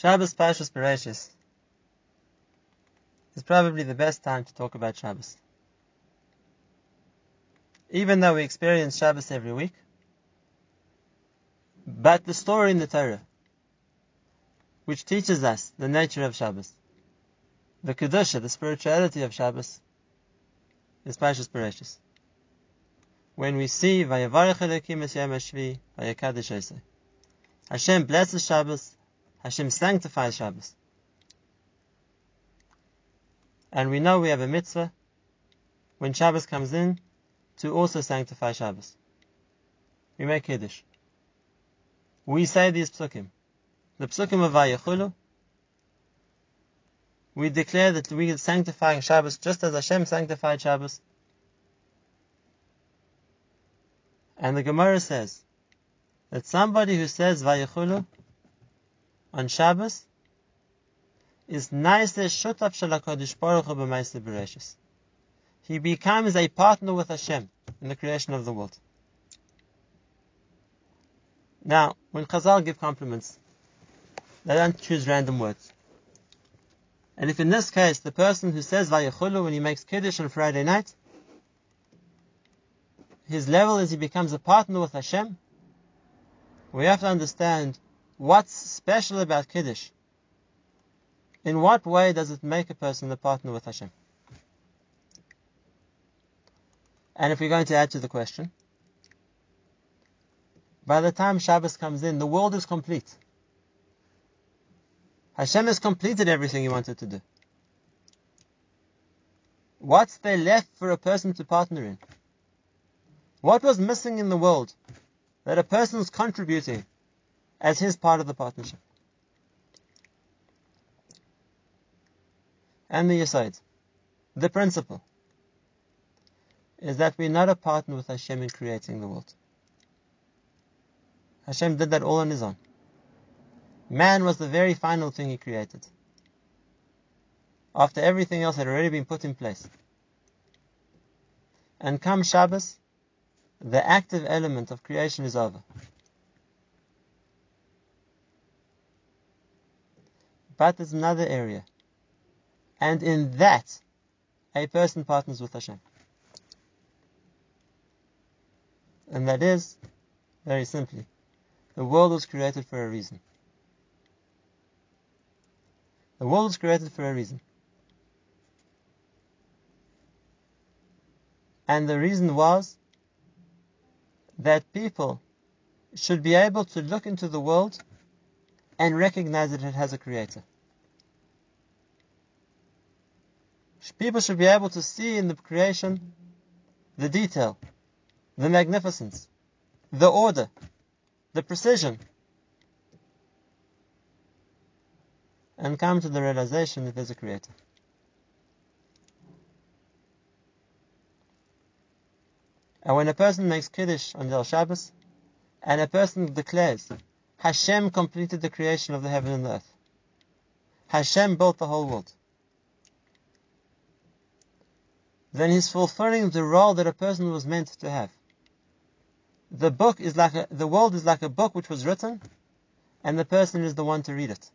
Shabbos Parshas Bereshis is probably the best time to talk about Shabbos. Even though we experience Shabbos every week, but the story in the Torah, which teaches us the nature of Shabbos, the Kedusha, the spirituality of Shabbos, is Parshas Bereshis. When we see Vayavarech Elokim es Yom HaShvi, Vayakadosh Hashem blesses Shabbos, Hashem sanctifies Shabbos. And we know we have a mitzvah when Shabbos comes in to also sanctify Shabbos. We make Kiddush. We say these psukim. The psukim of Vayechulu, we declare that we are sanctifying Shabbos just as Hashem sanctified Shabbos. And the Gemara says that somebody who says Vayechulu on Shabbos is naaseh shutaf shalakadosh baruch hu bereshis. He becomes a partner with Hashem in the creation of the world. Now, when Chazal give compliments, they don't choose random words. And if in this case the person who says Vayechulu when he makes Kiddush on Friday night, his level is he becomes a partner with Hashem, we have to understand what's special about Kiddush. In what way does it make a person a partner with Hashem? And if we're going to add to the question, by the time Shabbos comes in, the world is complete. Hashem has completed everything He wanted to do. What's there left for a person to partner in? What was missing in the world that a person's contributing as his part of the partnership? And the aside, the principle is that we're not a partner with Hashem in creating the world. Hashem did that all on his own. Man was the very final thing he created. After everything else had already been put in place. And come Shabbos, the active element of creation is over. But there's another area. And in that, a person partners with Hashem. And that is, very simply, the world was created for a reason. The world was created for a reason. And the reason was that people should be able to look into the world and recognize that it has a creator. People should be able to see in the creation the detail, the magnificence, the order, the precision, and come to the realization that there's a creator. And when a person makes Kiddush on Del Shabbos, and a person declares, Hashem completed the creation of the heaven and the earth. Hashem built the whole world. Then he's fulfilling the role that a person was meant to have. The book is like a, the world is like a book which was written, and the person is the one to read it.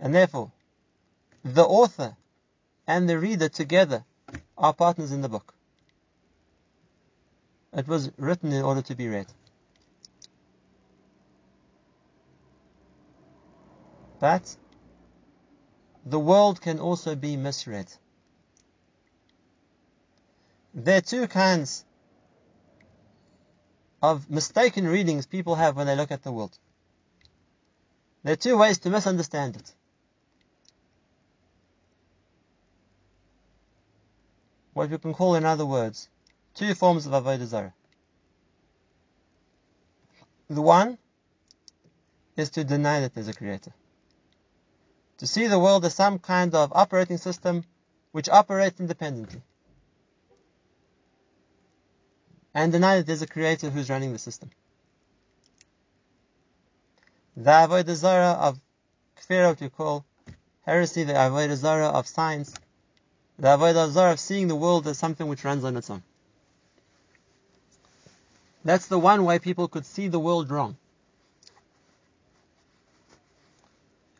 And therefore, the author and the reader together are partners in the book. It was written in order to be read. But the world can also be misread. There are two kinds of mistaken readings people have when they look at the world. There are two ways to misunderstand it. what we can call, in other words, two forms of avodah zarah. The one is to deny that there's a creator. To see the world as some kind of operating system which operates independently. And deny that there's a creator who's running the system. The avodah zarah of kfir, what we call heresy, the avodah zarah of science, the Avodah Zarah of seeing the world as something which runs on its own. That's the one way people could see the world wrong.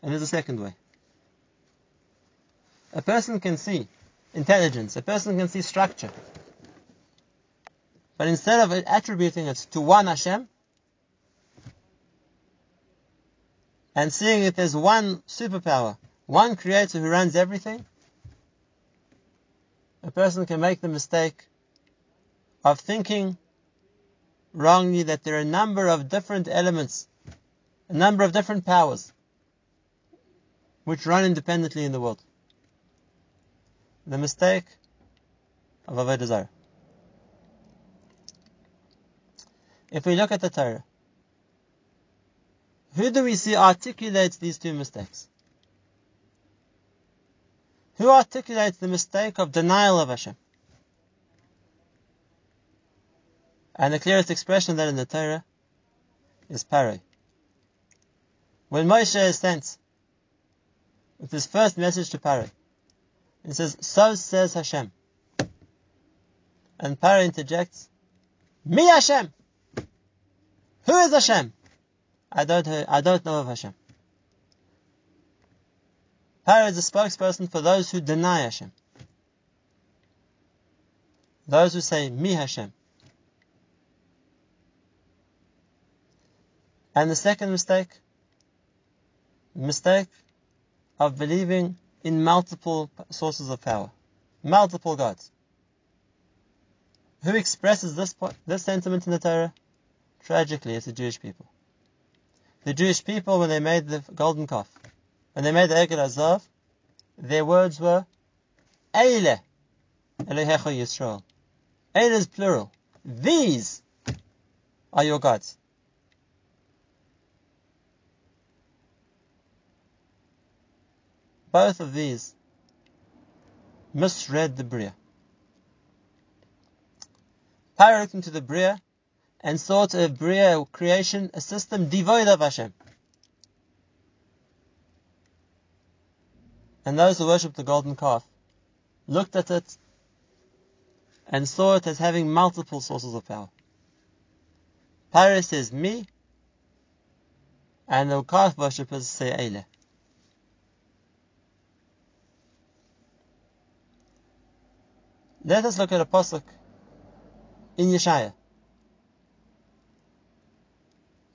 And there's a second way. A person can see intelligence, a person can see structure. But instead of attributing it to one Hashem, and seeing it as one superpower, one creator who runs everything, a person can make the mistake of thinking wrongly that there are a number of different elements, a number of different powers, which run independently in the world. The mistake of Avodah Zarah. If we look at the Torah, who do we see articulates these two mistakes? Who articulates the mistake of denial of Hashem? And the clearest expression of that in the Torah is Paro. When Moshe is sent with his first message to Paro, he says, So says Hashem. And Paro interjects, Me Hashem! Who is Hashem? I don't, I don't know of Hashem. Paro is a spokesperson for those who deny Hashem. Those who say, Me Hashem. And the second mistake, mistake of believing in multiple sources of power, multiple gods. Who expresses this this sentiment in the Torah? Tragically, it's the Jewish people. The Jewish people, when they made the golden calf, when they made the Egel Hazahav, their words were Eile Elohecha Yisrael. Eile is plural. These are your gods. Both of these misread the Bria. Paro looked into the Bria and saw to a Bria creation a system devoid of Hashem. And those who worshipped the golden calf looked at it and saw it as having multiple sources of power. Paro says me, and the calf worshippers say Eile. Let us look at a pasuk in Yeshaya.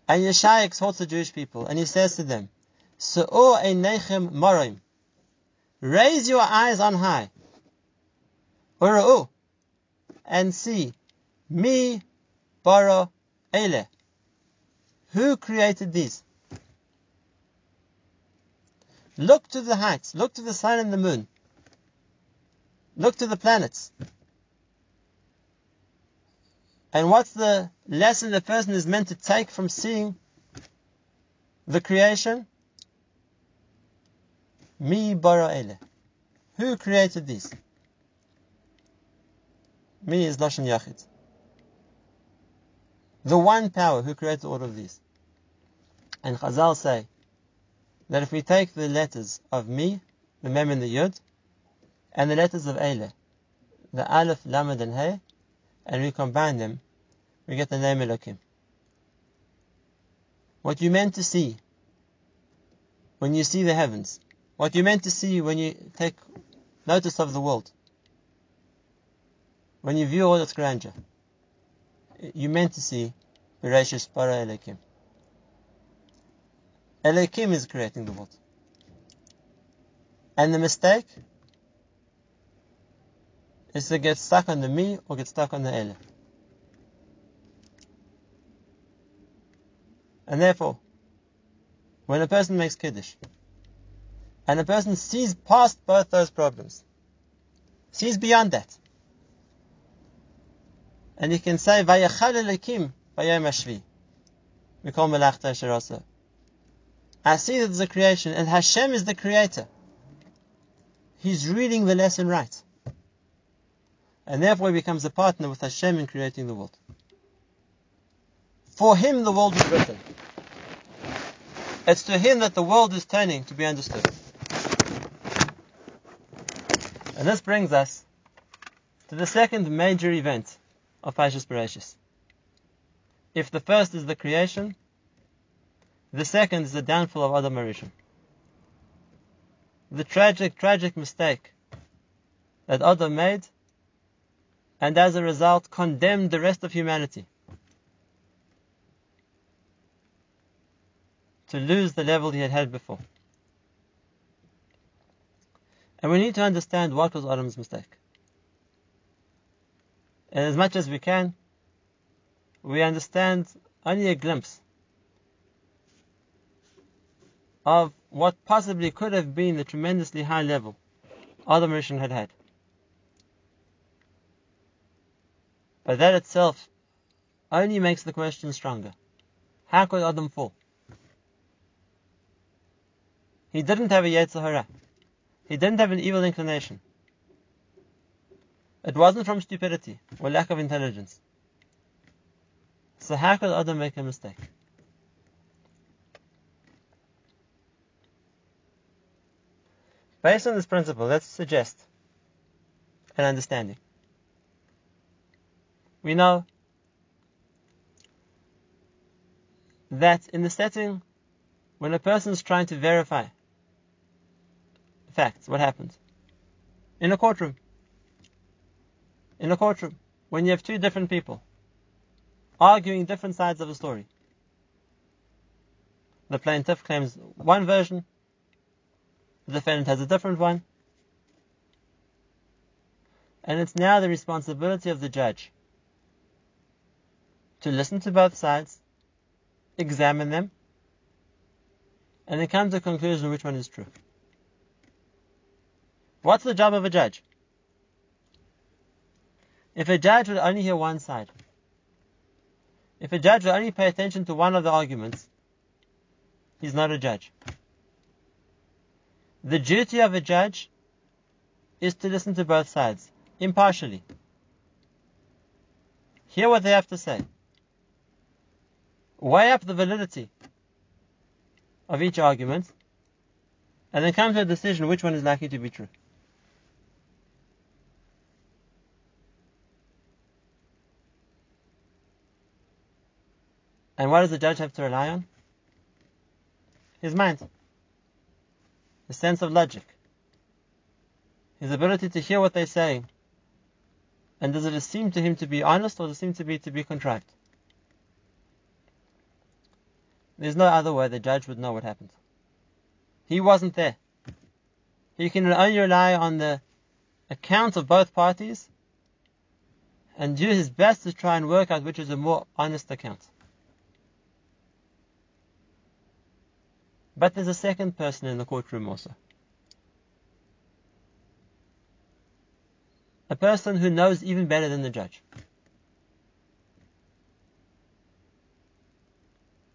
And Yeshaya exhorts the Jewish people, and he says to them, Se'or einechem marim. Raise your eyes on high. Ura'u. And see. Mi bara ele. Who created these? Look to the heights. Look to the sun and the moon. Look to the planets. And what's the lesson the person is meant to take from seeing the creation? Mi bara. Who created these? Me is Lashon Yachid. The one power who created all of these. And Chazal say that if we take the letters of me, the mem and the yud, and the letters of Eile, the Aleph, Lamed, and He, and we combine them, we get the name Elokim. What you meant to see when you see the heavens, what you meant to see when you take notice of the world, when you view all its grandeur, you meant to see Bereshis Bara Elokim. Elokim is creating the world. And the mistake is to get stuck on the me or get stuck on the ele. And therefore, when a person makes kiddush, and a person sees past both those problems, sees beyond that, and he can say, "Vayachal hashvi," we call melachta sherasa. I see that there's a creation, and Hashem is the creator. He's reading the lesson right and therefore he becomes a partner with Hashem in creating the world. For him, the world was written. It's to him that the world is turning to be understood. And this brings us to the second major event of Parshas Bereshis. if the first is the creation, the second is the downfall of Adam HaRishon. The tragic, tragic mistake that Adam made, and as a result condemned the rest of humanity to lose the level he had had before. And we need to understand what was Adam's mistake. And as much as we can, we understand only a glimpse of what possibly could have been the tremendously high level Adam Rishon had had. But that itself only makes the question stronger. How could Adam fall? He didn't have a Yetzer Hara. He didn't have an evil inclination. It wasn't from stupidity or lack of intelligence. So how could Adam make a mistake? Based on this principle, let's suggest an understanding. We know that in the setting when a person is trying to verify facts, what happens? In a courtroom. In a courtroom, when you have two different people arguing different sides of a story. The plaintiff claims one version, the defendant has a different one, and it's now the responsibility of the judge to listen to both sides, examine them, and then come to a conclusion which one is true. What's the job of a judge? If a judge would only hear one side, if a judge would only pay attention to one of the arguments, he's not a judge. The duty of a judge is to listen to both sides, impartially. Hear what they have to say. Weigh up the validity of each argument, and then come to a decision which one is likely to be true. And what does the judge have to rely on? His mind. His sense of logic. His ability to hear what they're saying. And does it seem to him to be honest or does it seem to be to be contrived? There's no other way the judge would know what happened. He wasn't there. He can only rely on the account of both parties and do his best to try and work out which is a more honest account. But there's a second person in the courtroom also. A person who knows even better than the judge.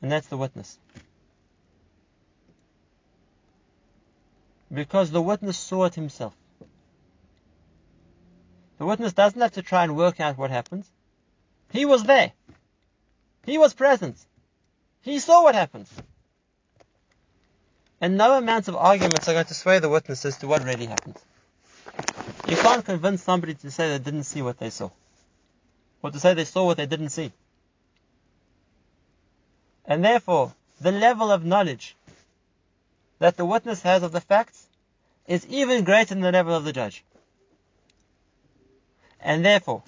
And that's the witness. Because the witness saw it himself. The witness doesn't have to try and work out what happened. He was there. He was present. He saw what happened. And no amount of arguments are going to sway the witness as to what really happened. You can't convince somebody to say they didn't see what they saw. Or to say they saw what they didn't see. And therefore, the level of knowledge that the witness has of the facts is even greater than the level of the judge. And therefore,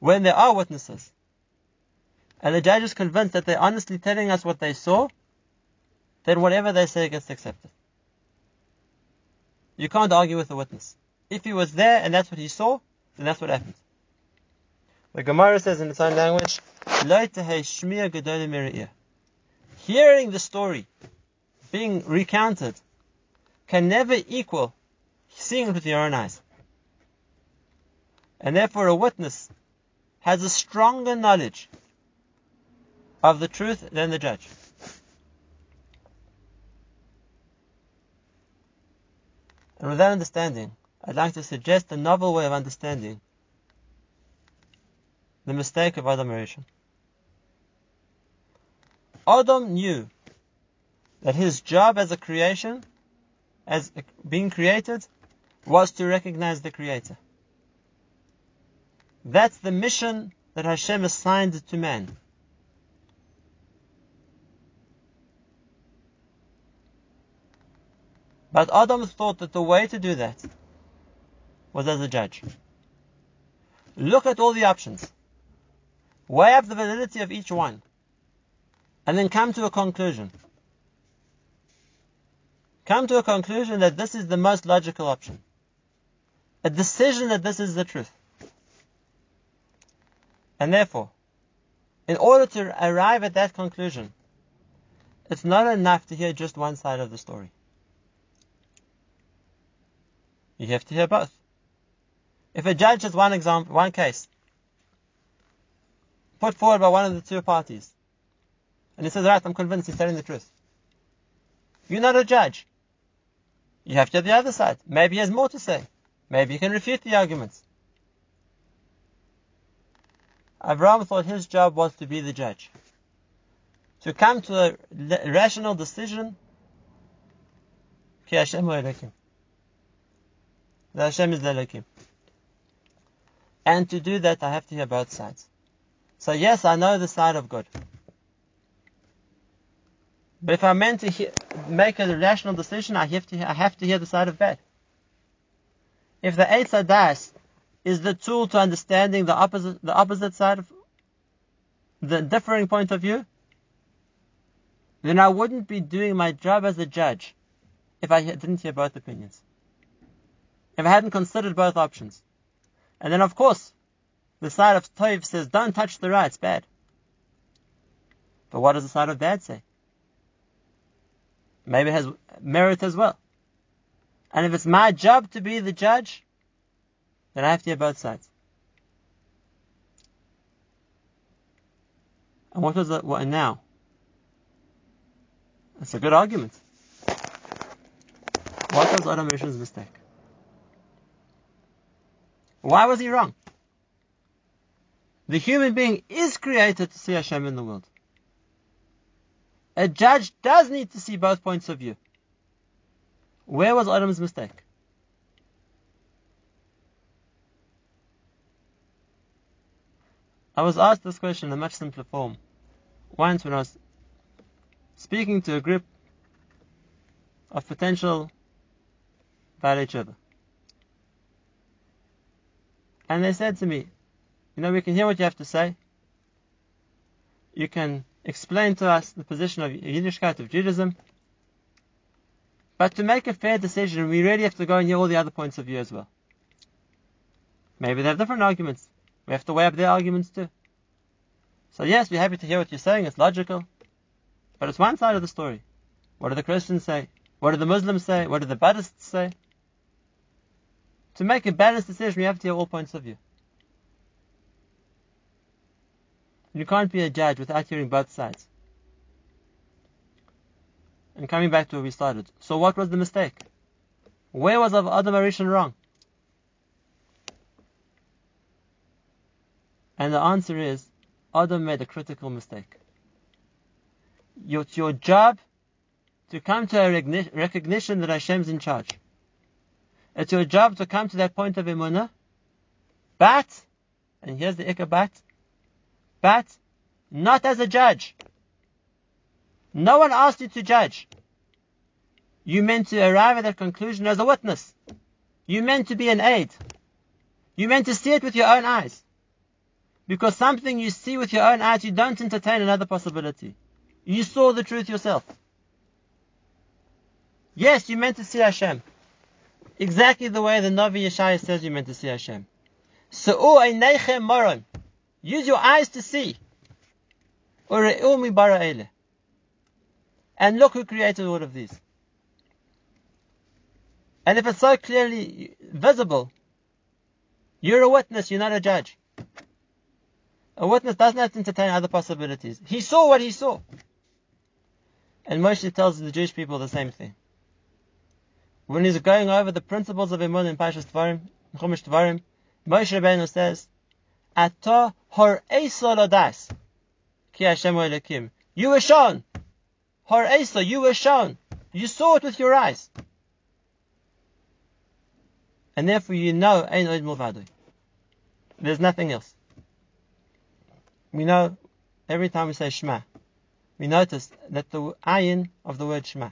when there are witnesses, and the judge is convinced that they're honestly telling us what they saw, then whatever they say gets accepted. You can't argue with the witness. If he was there and that's what he saw, then that's what happened. The Gemara says in its own language, Hearing the story being recounted can never equal seeing it with your own eyes. And therefore a witness has a stronger knowledge of the truth than the judge. And with that understanding, I'd like to suggest a novel way of understanding the mistake of Adam Rishon. Adam knew that his job as a creation, as being created, was to recognize the Creator. That's the mission that Hashem assigned to man. But Adam thought that the way to do that was as a judge. Look at all the options. Weigh up the validity of each one. And then come to a conclusion. Come to a conclusion that this is the most logical option. A decision that this is the truth. And therefore, in order to arrive at that conclusion, it's not enough to hear just one side of the story. You have to hear both. If a judge has one example, one case, put forward by one of the two parties, and he says, right, I'm convinced he's telling the truth. You're not a judge. You have to hear the other side. Maybe he has more to say. Maybe you can refute the arguments. Abraham thought his job was to be the judge. To come to a rational decision. Ki Hashem. The Hashem is the. And to do that, I have to hear both sides. So yes, I know the side of good. But if I'm meant to hear, make a rational decision, I have to, I have to hear the side of bad. If the Eitz Hadaas is the tool to understanding the opposite, the opposite side of the differing point of view, then I wouldn't be doing my job as a judge if I didn't hear both opinions. If I hadn't considered both options. And then of course, the side of Toiv says, don't touch the right, it's bad. But what does the side of bad say? Maybe it has merit as well. And if it's my job to be the judge, then I have to hear both sides. And what was it? What and now? That's a good argument. What was Adam mistake? Why was he wrong? The human being is created to see Hashem in the world. A judge does need to see both points of view. Where was Adam's mistake? I was asked this question in a much simpler form once when I was speaking to a group of potential Baalei Tshuva. And they said to me, you know, we can hear what you have to say. You can explain to us the position of Yiddishkeit, of Judaism. But to make a fair decision, we really have to go and hear all the other points of view as well. Maybe they have different arguments. We have to weigh up their arguments too. So yes, we're happy to hear what you're saying. It's logical. But it's one side of the story. What do the Christians say? What do the Muslims say? What do the Buddhists say? To make a balanced decision, we have to hear all points of view. You can't be a judge without hearing both sides. And coming back to where we started. So what was the mistake? Where was Adam HaRishon wrong? And the answer is, Adam made a critical mistake. It's your job to come to a recognition that Hashem's in charge. It's your job to come to that point of emunah, but, and here's the ikka but, but not as a judge. No one asked you to judge. You meant to arrive at that conclusion as a witness. You meant to be an aid. You meant to see it with your own eyes. Because something you see with your own eyes, you don't entertain another possibility. You saw the truth yourself. Yes, you meant to see Hashem. Exactly the way the Navi Yeshaya says you meant to see Hashem. Use your eyes to see. And look who created all of these. And if it's so clearly visible, you're a witness, you're not a judge. A witness does not entertain other possibilities. He saw what he saw. And Moshe tells the Jewish people the same thing. When he's going over the principles of Emun in Parshas Devarim, Chumash Devarim, Moshe Rabbeinu says, Ata hor das, ki Hashem. You were shown. Hor you were shown. You saw it with your eyes. And therefore you know, Ein Od There's nothing else. We know every time we say Shema, we notice that the ayin of the word Shema.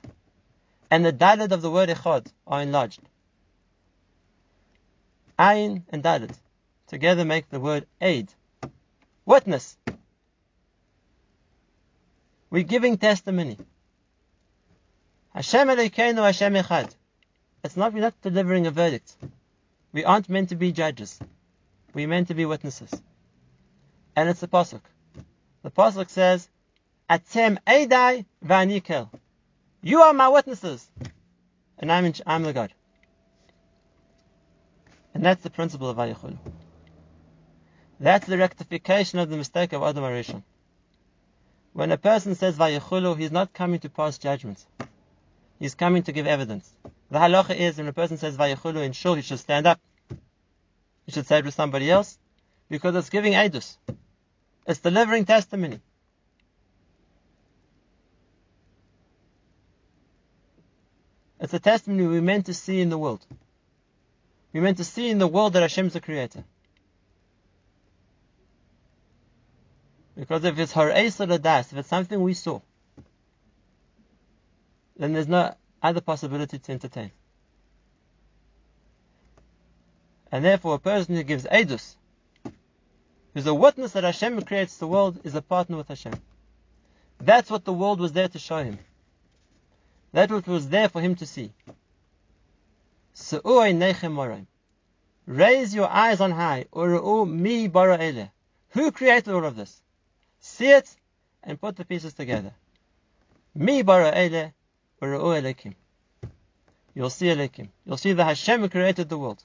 and the dalid of the word echad are enlarged. Ayin and dalid together make the word aid, witness. We're giving testimony. Hashem Elokeinu Hashem Echad. It's not, we're not delivering a verdict. We aren't meant to be judges. We're meant to be witnesses. And it's the Pasuk. The Pasuk says, Atem Eidai Vanikel. You are my witnesses. And I'm, in, I'm the God. And that's the principle of Vayichulu. That's the rectification of the mistake of Adam HaRishon. When a person says Vayichulu, he's not coming to pass judgment. He's coming to give evidence. The halacha is when a person says Vayichulu in shul, he should stand up. He should say it with somebody else because it's giving edus. It's delivering testimony. It's a testimony we're meant to see in the world. We're meant to see in the world that Hashem is the creator. Because if it's har'esa das, if it's something we saw, then there's no other possibility to entertain. And therefore, a person who gives edus, who's a witness that Hashem creates the world, is a partner with Hashem. That's what the world was there to show him. That what was there for him to see. Raise your eyes on high. Who created all of this? See it and put the pieces together. Mi bara You'll see Elokim. You'll see that Hashem created the world.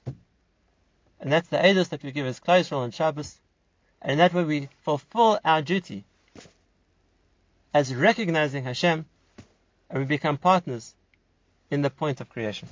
And that's the edus that we give as Klal Yisrael on Shabbos. And that way we fulfill our duty as recognizing Hashem and we become partners in the point of creation.